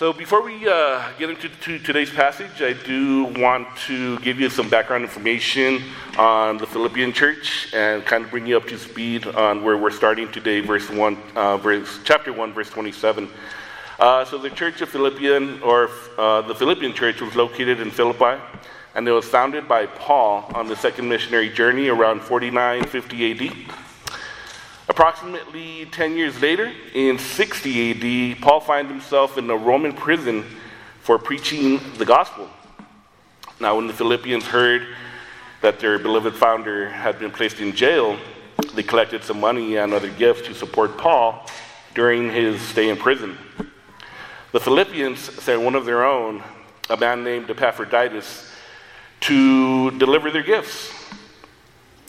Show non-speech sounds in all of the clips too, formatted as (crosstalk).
So, before we uh, get into to today's passage, I do want to give you some background information on the Philippian church and kind of bring you up to speed on where we're starting today, verse one, uh, verse chapter one, verse twenty-seven. Uh, so, the church of Philippian, or uh, the Philippian church, was located in Philippi, and it was founded by Paul on the second missionary journey around 4950 AD. Approximately 10 years later, in 60 AD, Paul finds himself in a Roman prison for preaching the gospel. Now, when the Philippians heard that their beloved founder had been placed in jail, they collected some money and other gifts to support Paul during his stay in prison. The Philippians sent one of their own, a man named Epaphroditus, to deliver their gifts.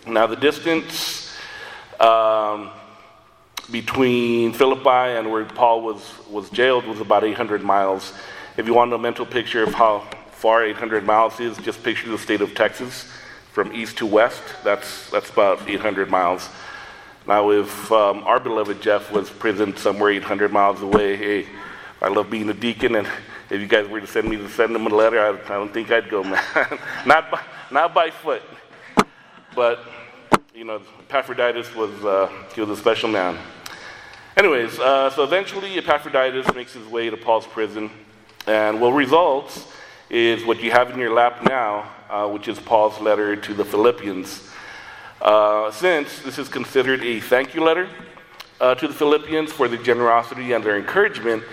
Now, the distance um, between Philippi and where Paul was, was jailed was about 800 miles. If you want a mental picture of how far 800 miles is, just picture the state of Texas from east to west. That's, that's about 800 miles. Now, if um, our beloved Jeff was prisoned somewhere 800 miles away, hey, I love being a deacon, and if you guys were to send me to send him a letter, I, I don't think I'd go, man. (laughs) not, by, not by foot. But you know, Epaphroditus was, uh, he was a special man. Anyways, uh, so eventually Epaphroditus makes his way to Paul's prison, and what results is what you have in your lap now, uh, which is Paul's letter to the Philippians. Uh, since this is considered a thank you letter uh, to the Philippians for their generosity and their encouragement,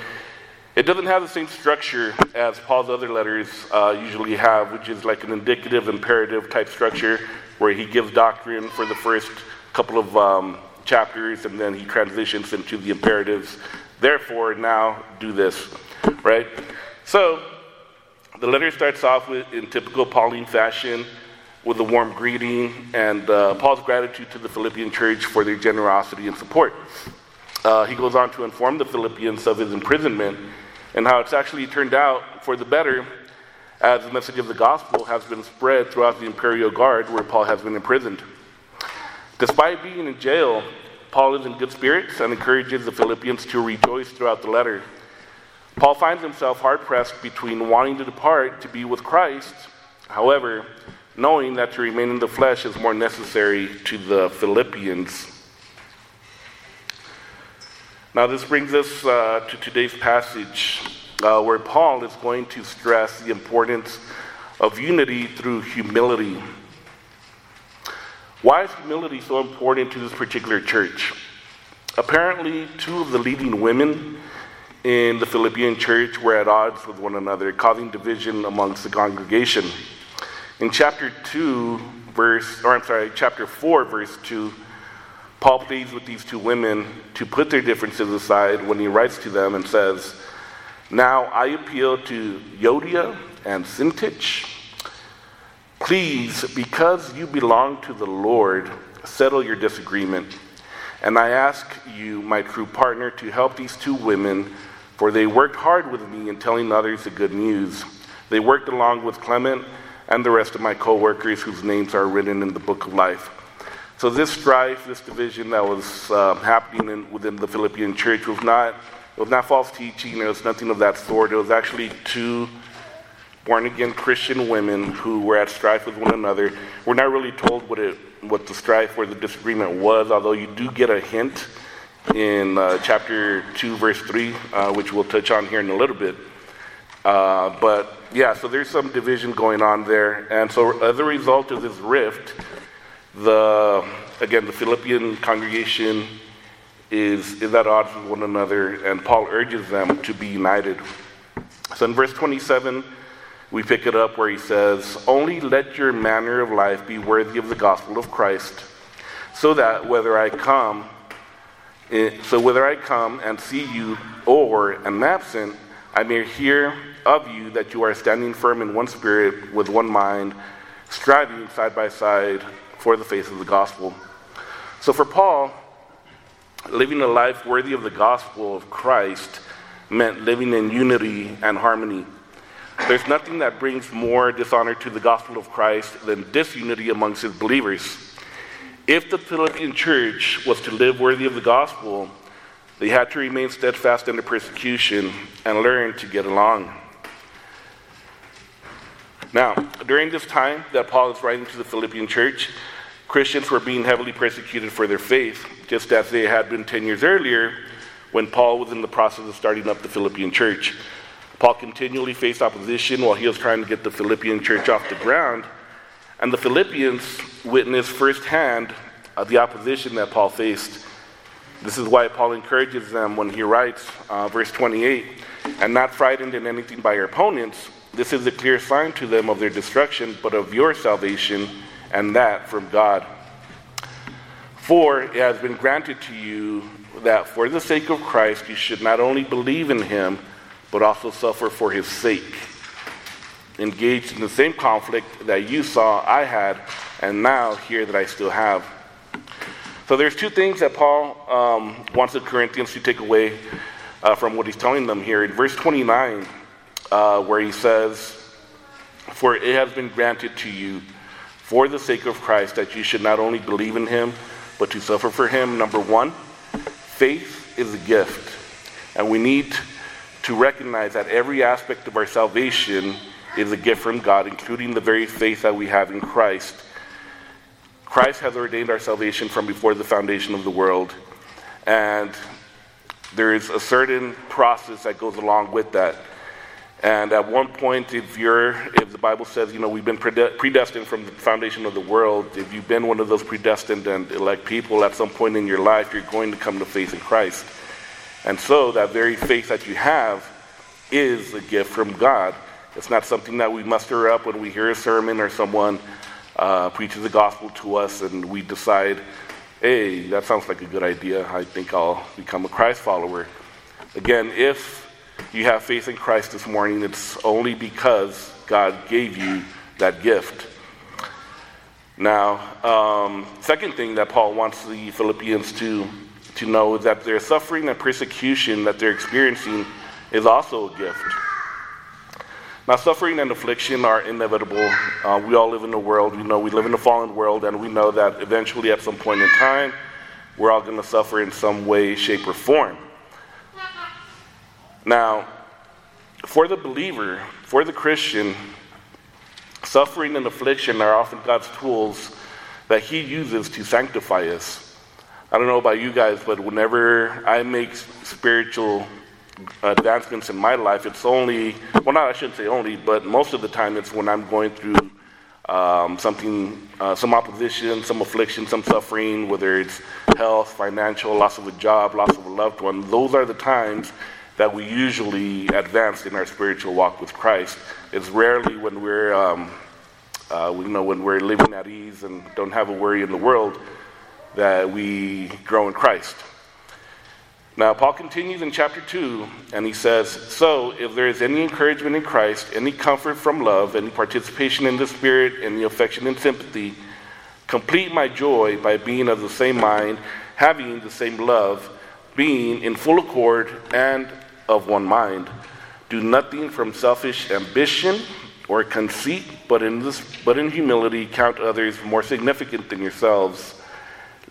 it doesn't have the same structure as Paul's other letters uh, usually have, which is like an indicative, imperative type structure where he gives doctrine for the first couple of um, chapters and then he transitions into the imperatives. Therefore, now do this, right? So, the letter starts off with, in typical Pauline fashion with a warm greeting and uh, Paul's gratitude to the Philippian church for their generosity and support. Uh, he goes on to inform the Philippians of his imprisonment and how it's actually turned out for the better as the message of the gospel has been spread throughout the imperial guard where Paul has been imprisoned. Despite being in jail, Paul is in good spirits and encourages the Philippians to rejoice throughout the letter. Paul finds himself hard pressed between wanting to depart to be with Christ, however, knowing that to remain in the flesh is more necessary to the Philippians. Now, this brings us uh, to today's passage uh, where Paul is going to stress the importance of unity through humility. Why is humility so important to this particular church? Apparently, two of the leading women in the Philippian church were at odds with one another, causing division amongst the congregation. In chapter 2, verse, or I'm sorry, chapter 4, verse 2, Paul pleads with these two women to put their differences aside when he writes to them and says, now I appeal to Euodia and Syntyche. Please, because you belong to the Lord, settle your disagreement. And I ask you, my true partner, to help these two women, for they worked hard with me in telling others the good news. They worked along with Clement and the rest of my co workers whose names are written in the book of life. So, this strife, this division that was uh, happening in, within the Philippian church was not it was not false teaching, there was nothing of that sort. It was actually two born again Christian women who were at strife with one another. We're not really told what, it, what the strife or the disagreement was, although you do get a hint in uh, chapter 2, verse 3, uh, which we'll touch on here in a little bit. Uh, but yeah, so there's some division going on there. And so as a result of this rift, the again, the Philippian congregation is, is at odds with one another, and Paul urges them to be united. So in verse 27, we pick it up where he says, Only let your manner of life be worthy of the gospel of Christ, so that whether I come, eh, so whether I come and see you or am absent, I may hear of you that you are standing firm in one spirit, with one mind, striving side by side for the faith of the gospel. So for Paul, living a life worthy of the gospel of Christ meant living in unity and harmony. There's nothing that brings more dishonor to the gospel of Christ than disunity amongst his believers. If the Philippian church was to live worthy of the gospel, They had to remain steadfast under persecution and learn to get along. Now, during this time that Paul is writing to the Philippian church, Christians were being heavily persecuted for their faith, just as they had been 10 years earlier when Paul was in the process of starting up the Philippian church. Paul continually faced opposition while he was trying to get the Philippian church off the ground, and the Philippians witnessed firsthand uh, the opposition that Paul faced. This is why Paul encourages them when he writes, uh, verse 28, and not frightened in anything by your opponents. This is a clear sign to them of their destruction, but of your salvation, and that from God. For it has been granted to you that for the sake of Christ you should not only believe in him, but also suffer for his sake. Engaged in the same conflict that you saw I had, and now hear that I still have. So there's two things that Paul um, wants the Corinthians to take away uh, from what he's telling them here. In verse 29, uh, where he says, For it has been granted to you for the sake of Christ that you should not only believe in him, but to suffer for him. Number one, faith is a gift. And we need to recognize that every aspect of our salvation is a gift from God, including the very faith that we have in Christ. Christ has ordained our salvation from before the foundation of the world, and there is a certain process that goes along with that. And at one point, if you're, if the Bible says, you know, we've been predestined from the foundation of the world, if you've been one of those predestined and elect people, at some point in your life, you're going to come to faith in Christ. And so, that very faith that you have is a gift from God. It's not something that we muster up when we hear a sermon or someone uh, preaches the gospel to us and we decide, hey, that sounds like a good idea. I think I'll become a Christ follower. Again, if you have faith in Christ this morning, it's only because God gave you that gift. Now, um, second thing that Paul wants the Philippians to, to know that their suffering and persecution that they're experiencing is also a gift. Now, suffering and affliction are inevitable. Uh, we all live in the world. We know we live in a fallen world, and we know that eventually, at some point in time, we're all going to suffer in some way, shape, or form. Now, for the believer, for the Christian, suffering and affliction are often God's tools that He uses to sanctify us. I don't know about you guys, but whenever I make spiritual advancements in my life, it's only, well, not I shouldn't say only, but most of the time it's when I'm going through um, something, uh, some opposition, some affliction, some suffering, whether it's health, financial, loss of a job, loss of a loved one. Those are the times that we usually advance in our spiritual walk with Christ. It's rarely when we're, um, uh, we know, when we're living at ease and don't have a worry in the world that we grow in Christ. Now, Paul continues in chapter 2, and he says, So, if there is any encouragement in Christ, any comfort from love, any participation in the Spirit, any affection and sympathy, complete my joy by being of the same mind, having the same love, being in full accord and of one mind. Do nothing from selfish ambition or conceit, but in, this, but in humility count others more significant than yourselves.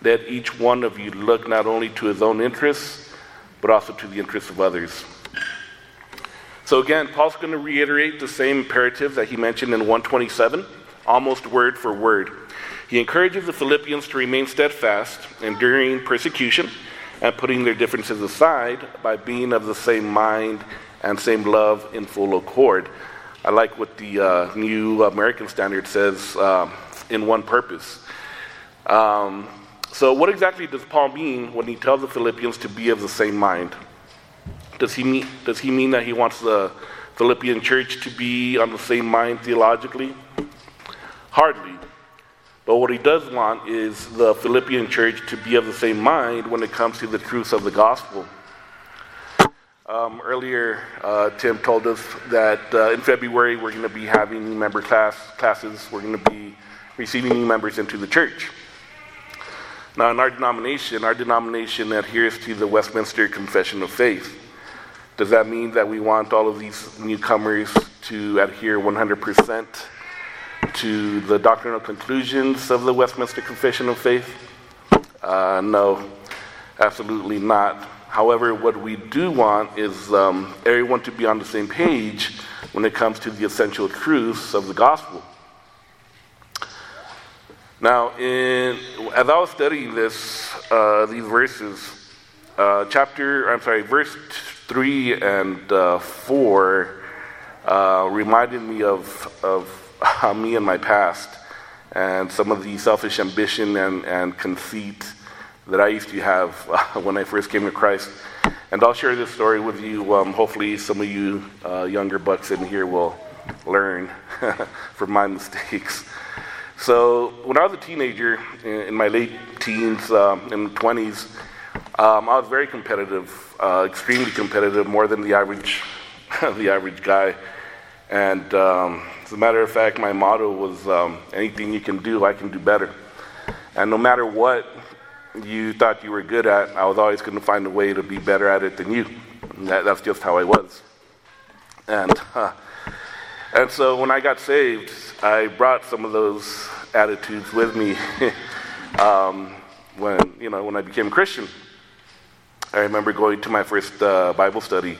Let each one of you look not only to his own interests, but also to the interests of others. So again, Paul's going to reiterate the same imperatives that he mentioned in 127, almost word for word. He encourages the Philippians to remain steadfast, enduring persecution, and putting their differences aside by being of the same mind and same love in full accord. I like what the uh, New American Standard says uh, in one purpose. Um, so, what exactly does Paul mean when he tells the Philippians to be of the same mind? Does he mean, does he mean that he wants the Philippian church to be on the same mind theologically? Hardly. But what he does want is the Philippian church to be of the same mind when it comes to the truths of the gospel. Um, earlier, uh, Tim told us that uh, in February we're going to be having new member class, classes. We're going to be receiving new members into the church. Now, in our denomination, our denomination adheres to the Westminster Confession of Faith. Does that mean that we want all of these newcomers to adhere 100% to the doctrinal conclusions of the Westminster Confession of Faith? Uh, no, absolutely not. However, what we do want is um, everyone to be on the same page when it comes to the essential truths of the gospel. Now, in, as I was studying this, uh, these verses, uh, chapter, I'm sorry, verse 3 and uh, 4 uh, reminded me of, of (laughs) me and my past and some of the selfish ambition and, and conceit that I used to have (laughs) when I first came to Christ. And I'll share this story with you. Um, hopefully, some of you uh, younger bucks in here will learn (laughs) from my mistakes. So, when I was a teenager, in, my late teens um, and 20s, um, I was very competitive, uh, extremely competitive, more than the average, (laughs) the average guy. And um, as a matter of fact, my motto was um, anything you can do, I can do better. And no matter what you thought you were good at, I was always going to find a way to be better at it than you. That, that's just how I was. And (laughs) uh, and so when I got saved, I brought some of those attitudes with me (laughs) um, when, you know, when I became a Christian. I remember going to my first uh, Bible study,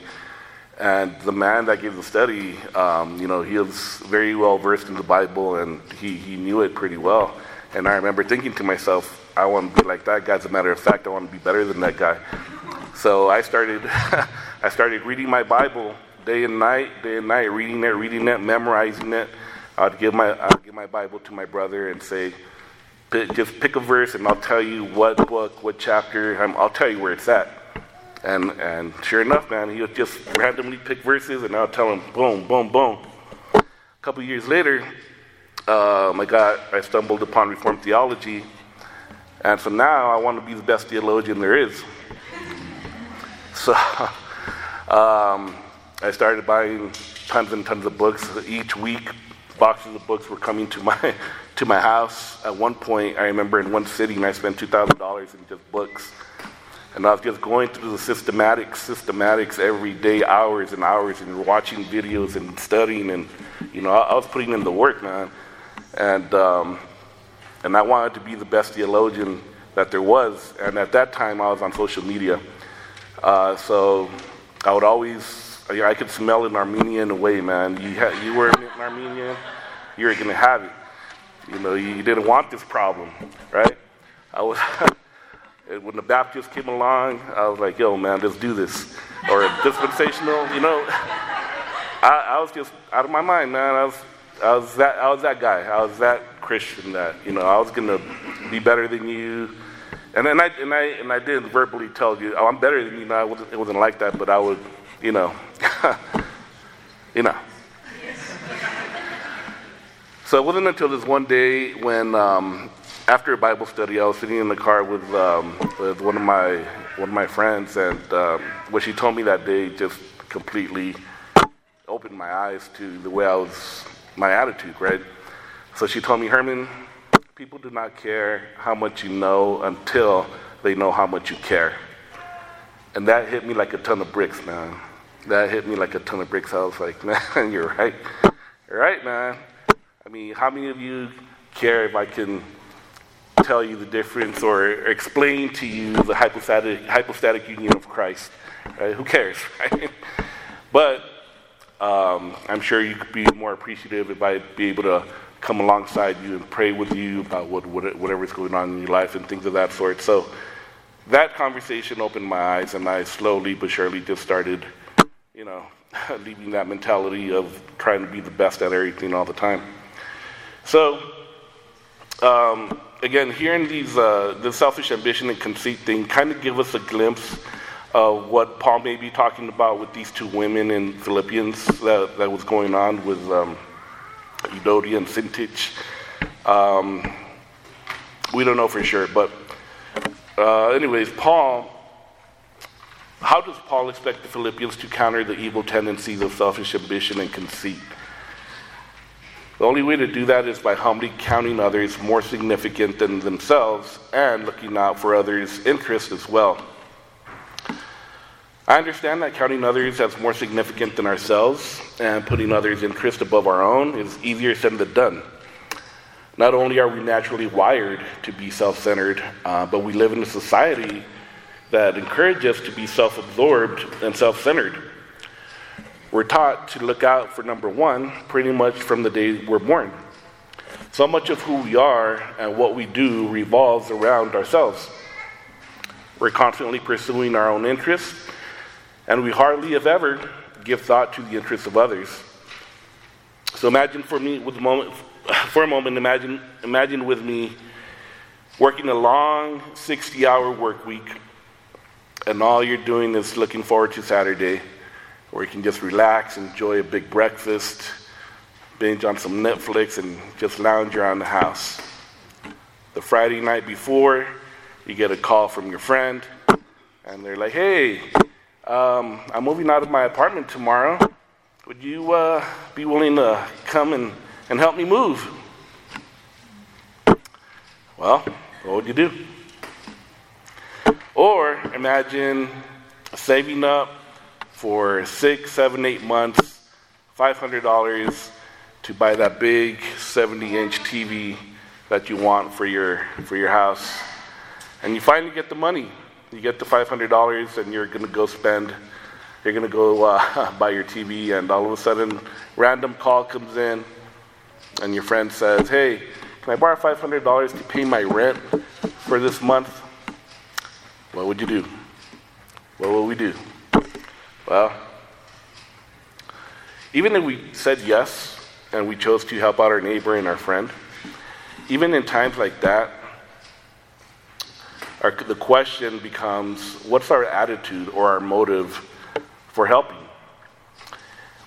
and the man that gave the study, um, you know, he was very well versed in the Bible, and he, he knew it pretty well. And I remember thinking to myself, I want to be like that guy. As a matter of fact, I want to be better than that guy. So I started, (laughs) I started reading my Bible day and night, day and night, reading that, reading that, memorizing it. I'd give my, I'd give my Bible to my brother and say, just pick a verse and I'll tell you what book, what chapter, i will tell you where it's at. And, and sure enough, man, he would just randomly pick verses and I'll tell him, boom, boom, boom. A couple years later, um, I got, I stumbled upon Reformed theology. And so now I want to be the best theologian there is. (laughs) So, (laughs) um, I started buying tons and tons of books. Each week, boxes of books were coming to my (laughs) to my house. At one point, I remember in one sitting, I spent two thousand dollars in just books, and I was just going through the systematics, systematics every day, hours and hours, and watching videos and studying, and you know, I, I was putting in the work, man, and um, and I wanted to be the best theologian that there was. And at that time, I was on social media, uh, so I would always I could smell an Arminian away, man. You, ha- you were an Arminian, you were going to have it. You know, you didn't want this problem, right? I was, (laughs) when the Baptists came along, I was like, yo, man, let's do this. Or dispensational, you know. (laughs) I, I was just out of my mind, man. I was, I was that, I was that guy. I was that Christian that, you know, I was going to be better than you. And then I, and I, and I did verbally tell you, oh, I'm better than you. No, it wasn't, it wasn't like that, but I would you know. (laughs) you know. So it wasn't until this one day when, um, after a Bible study, I was sitting in the car with, um, with one of my one of my friends, and um, what she told me that day just completely opened my eyes to the way I was, my attitude, right? So she told me, Herman, people do not care how much you know until they know how much you care. And that hit me like a ton of bricks, man that hit me like a ton of bricks. I was like, (laughs) man, you're right. You're right, man. I mean, how many of you care if I can tell you the difference or explain to you the hypostatic, hypostatic union of Christ? Right? Who cares, (laughs) right? But um, I'm sure you could be more appreciative if I'd be able to come alongside you and pray with you about what, what, whatever's going on in your life and things of that sort. So that conversation opened my eyes, and I slowly but surely just started you know, (laughs) leaving that mentality of trying to be the best at everything all the time. So, um, again, hearing these, uh, the selfish ambition and conceit thing kind of give us a glimpse of what Paul may be talking about with these two women in Philippians that, that was going on with um, Euodia and Syntyche. Um, we don't know for sure, but uh, anyways, Paul how does Paul expect the Philippians to counter the evil tendencies of selfish ambition and conceit? The only way to do that is by humbly counting others more significant than themselves and looking out for others' interests as well. I understand that counting others as more significant than ourselves and putting others' interests above our own is easier said than done. Not only are we naturally wired to be self centered, uh, but we live in a society that encourages us to be self absorbed and self centered. We're taught to look out for number one pretty much from the day we're born. So much of who we are and what we do revolves around ourselves. We're constantly pursuing our own interests, and we hardly, if ever, give thought to the interests of others. So imagine for me, with a moment, (laughs) for a moment, imagine, imagine with me working a long 60 hour work week, and all you're doing is looking forward to Saturday, where you can just relax, enjoy a big breakfast, binge on some Netflix, and just lounge around the house. The Friday night before, you get a call from your friend, and they're like, hey, um, I'm moving out of my apartment tomorrow. Would you uh, be willing to come and, and help me move? Well, what would you do? Or imagine saving up for six, seven, eight months, $500 to buy that big 70 inch TV that you want for your, for your house. And you finally get the money. You get the $500 and you're going to go spend, you're going to go uh, (laughs) buy your TV, and all of a sudden, random call comes in, and your friend says, Hey, can I borrow $500 to pay my rent for this month? What would you do? What would we do? Well, even if we said yes and we chose to help out our neighbor and our friend, even in times like that, our, the question becomes what's our attitude or our motive for helping?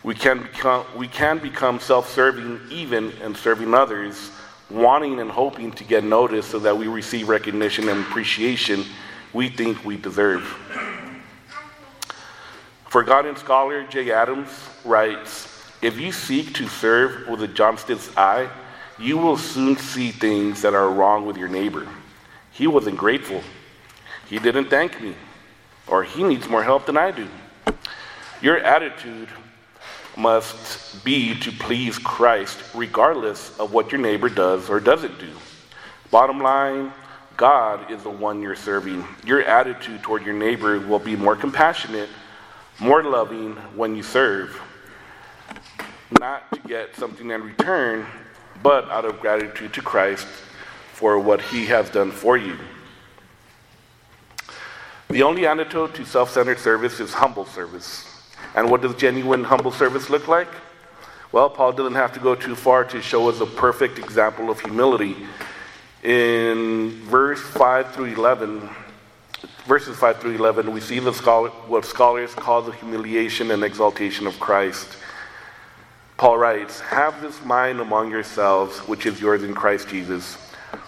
We can become, we can become self serving even in serving others wanting and hoping to get noticed so that we receive recognition and appreciation we think we deserve. Forgotten scholar Jay Adams writes If you seek to serve with a Johnston's eye, you will soon see things that are wrong with your neighbor. He wasn't grateful. He didn't thank me. Or he needs more help than I do. Your attitude must be to please Christ, regardless of what your neighbor does or doesn't do. Bottom line, God is the one you're serving. Your attitude toward your neighbor will be more compassionate, more loving when you serve. Not to get something in return, but out of gratitude to Christ for what he has done for you. The only antidote to self centered service is humble service. And what does genuine humble service look like? Well, Paul didn't have to go too far to show us a perfect example of humility. In verse 5 through 11, verses 5 through 11, we see the scholar, what scholars call the humiliation and exaltation of Christ. Paul writes, Have this mind among yourselves, which is yours in Christ Jesus,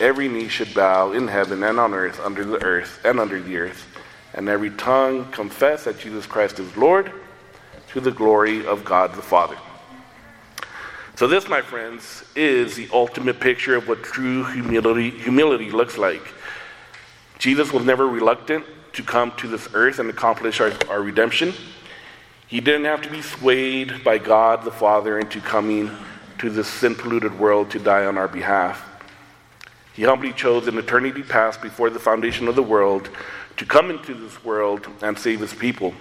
every knee should bow in heaven and on earth, under the earth and under the earth, and every tongue confess that Jesus Christ is Lord, to the glory of God the Father. So, this, my friends, is the ultimate picture of what true humility, humility looks like. Jesus was never reluctant to come to this earth and accomplish our, our redemption. He didn't have to be swayed by God the Father into coming to this sin polluted world to die on our behalf. He humbly chose an eternity past before the foundation of the world to come into this world and save his people.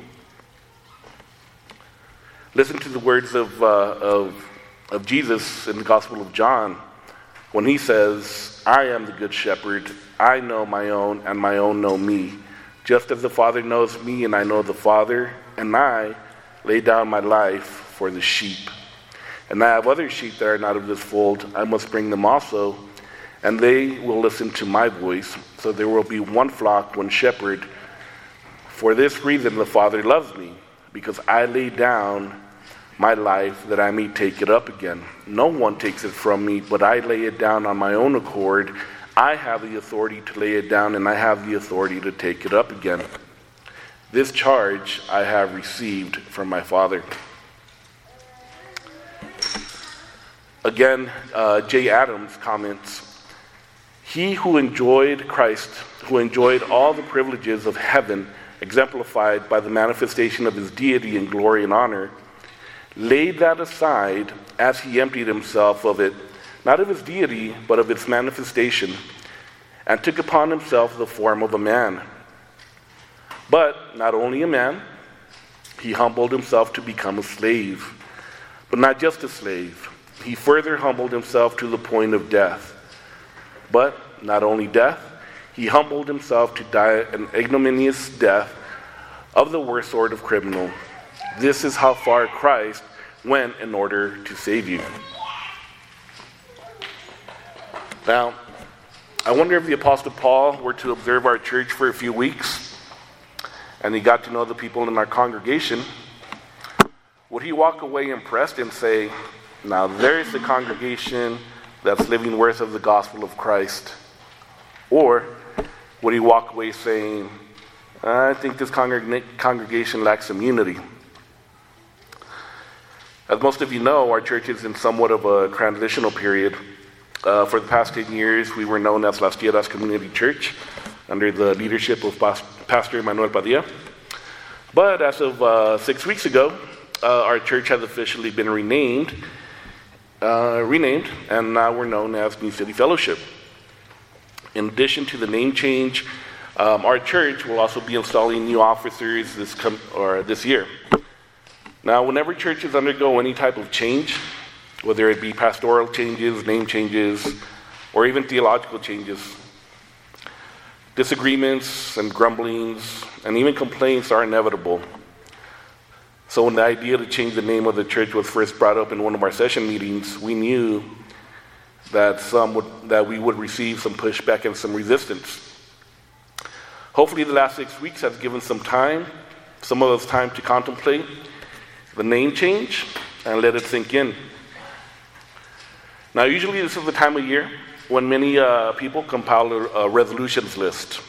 Listen to the words of, uh, of of Jesus in the Gospel of John when he says, I am the good shepherd. I know my own, and my own know me. Just as the Father knows me, and I know the Father, and I lay down my life for the sheep. And I have other sheep that are not of this fold. I must bring them also, and they will listen to my voice. So there will be one flock, one shepherd. For this reason, the Father loves me, because I lay down my life that I may take it up again. No one takes it from me, but I lay it down on my own accord. I have the authority to lay it down, and I have the authority to take it up again. This charge I have received from my Father. Again, uh, Jay Adams comments He who enjoyed Christ, who enjoyed all the privileges of heaven, exemplified by the manifestation of his deity in glory and honor, laid that aside as he emptied himself of it, not of his deity, but of its manifestation, and took upon himself the form of a man. But not only a man, he humbled himself to become a slave. But not just a slave, he further humbled himself to the point of death. But not only death, he humbled himself to die an ignominious death of the worst sort of criminal. This is how far Christ went in order to save you. Now, I wonder if the Apostle Paul were to observe our church for a few weeks and he got to know the people in our congregation, would he walk away impressed and say, Now there's the congregation that's living worth of the gospel of Christ? Or would he walk away saying, I think this congreg- congregation lacks some unity? As most of you know, our church is in somewhat of a transitional period. Uh, for the past 10 years, we were known as Las Tierras Community Church under the leadership of Pastor Manuel Padilla. But as of uh, six weeks ago, uh, our church has officially been renamed, uh, renamed, and now we're known as New City Fellowship. In addition to the name change, um, our church will also be installing new officers this com- or this year. Now, whenever churches undergo any type of change, whether it be pastoral changes, name changes, or even theological changes, disagreements and grumblings and even complaints are inevitable. So, when the idea to change the name of the church was first brought up in one of our session meetings, we knew that, some would, that we would receive some pushback and some resistance. Hopefully, the last six weeks has given some time, some of us time to contemplate the name change and let it sink in. Now, usually, this is the time of year when many uh, people compile a, a resolutions list.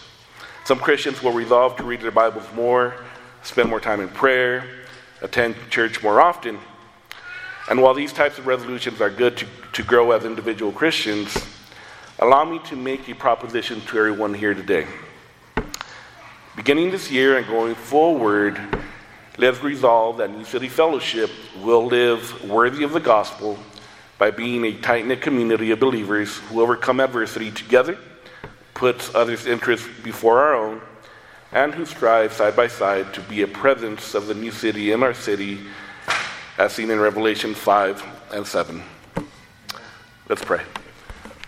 Some Christians will resolve to read their Bibles more, spend more time in prayer, attend church more often. And while these types of resolutions are good to, to grow as individual Christians, allow me to make a proposition to everyone here today. Beginning this year and going forward, Let's resolve that New City Fellowship will live worthy of the gospel by being a tight knit community of believers who overcome adversity together, puts others' interests before our own, and who strive side by side to be a presence of the new city in our city, as seen in Revelation 5 and 7. Let's pray.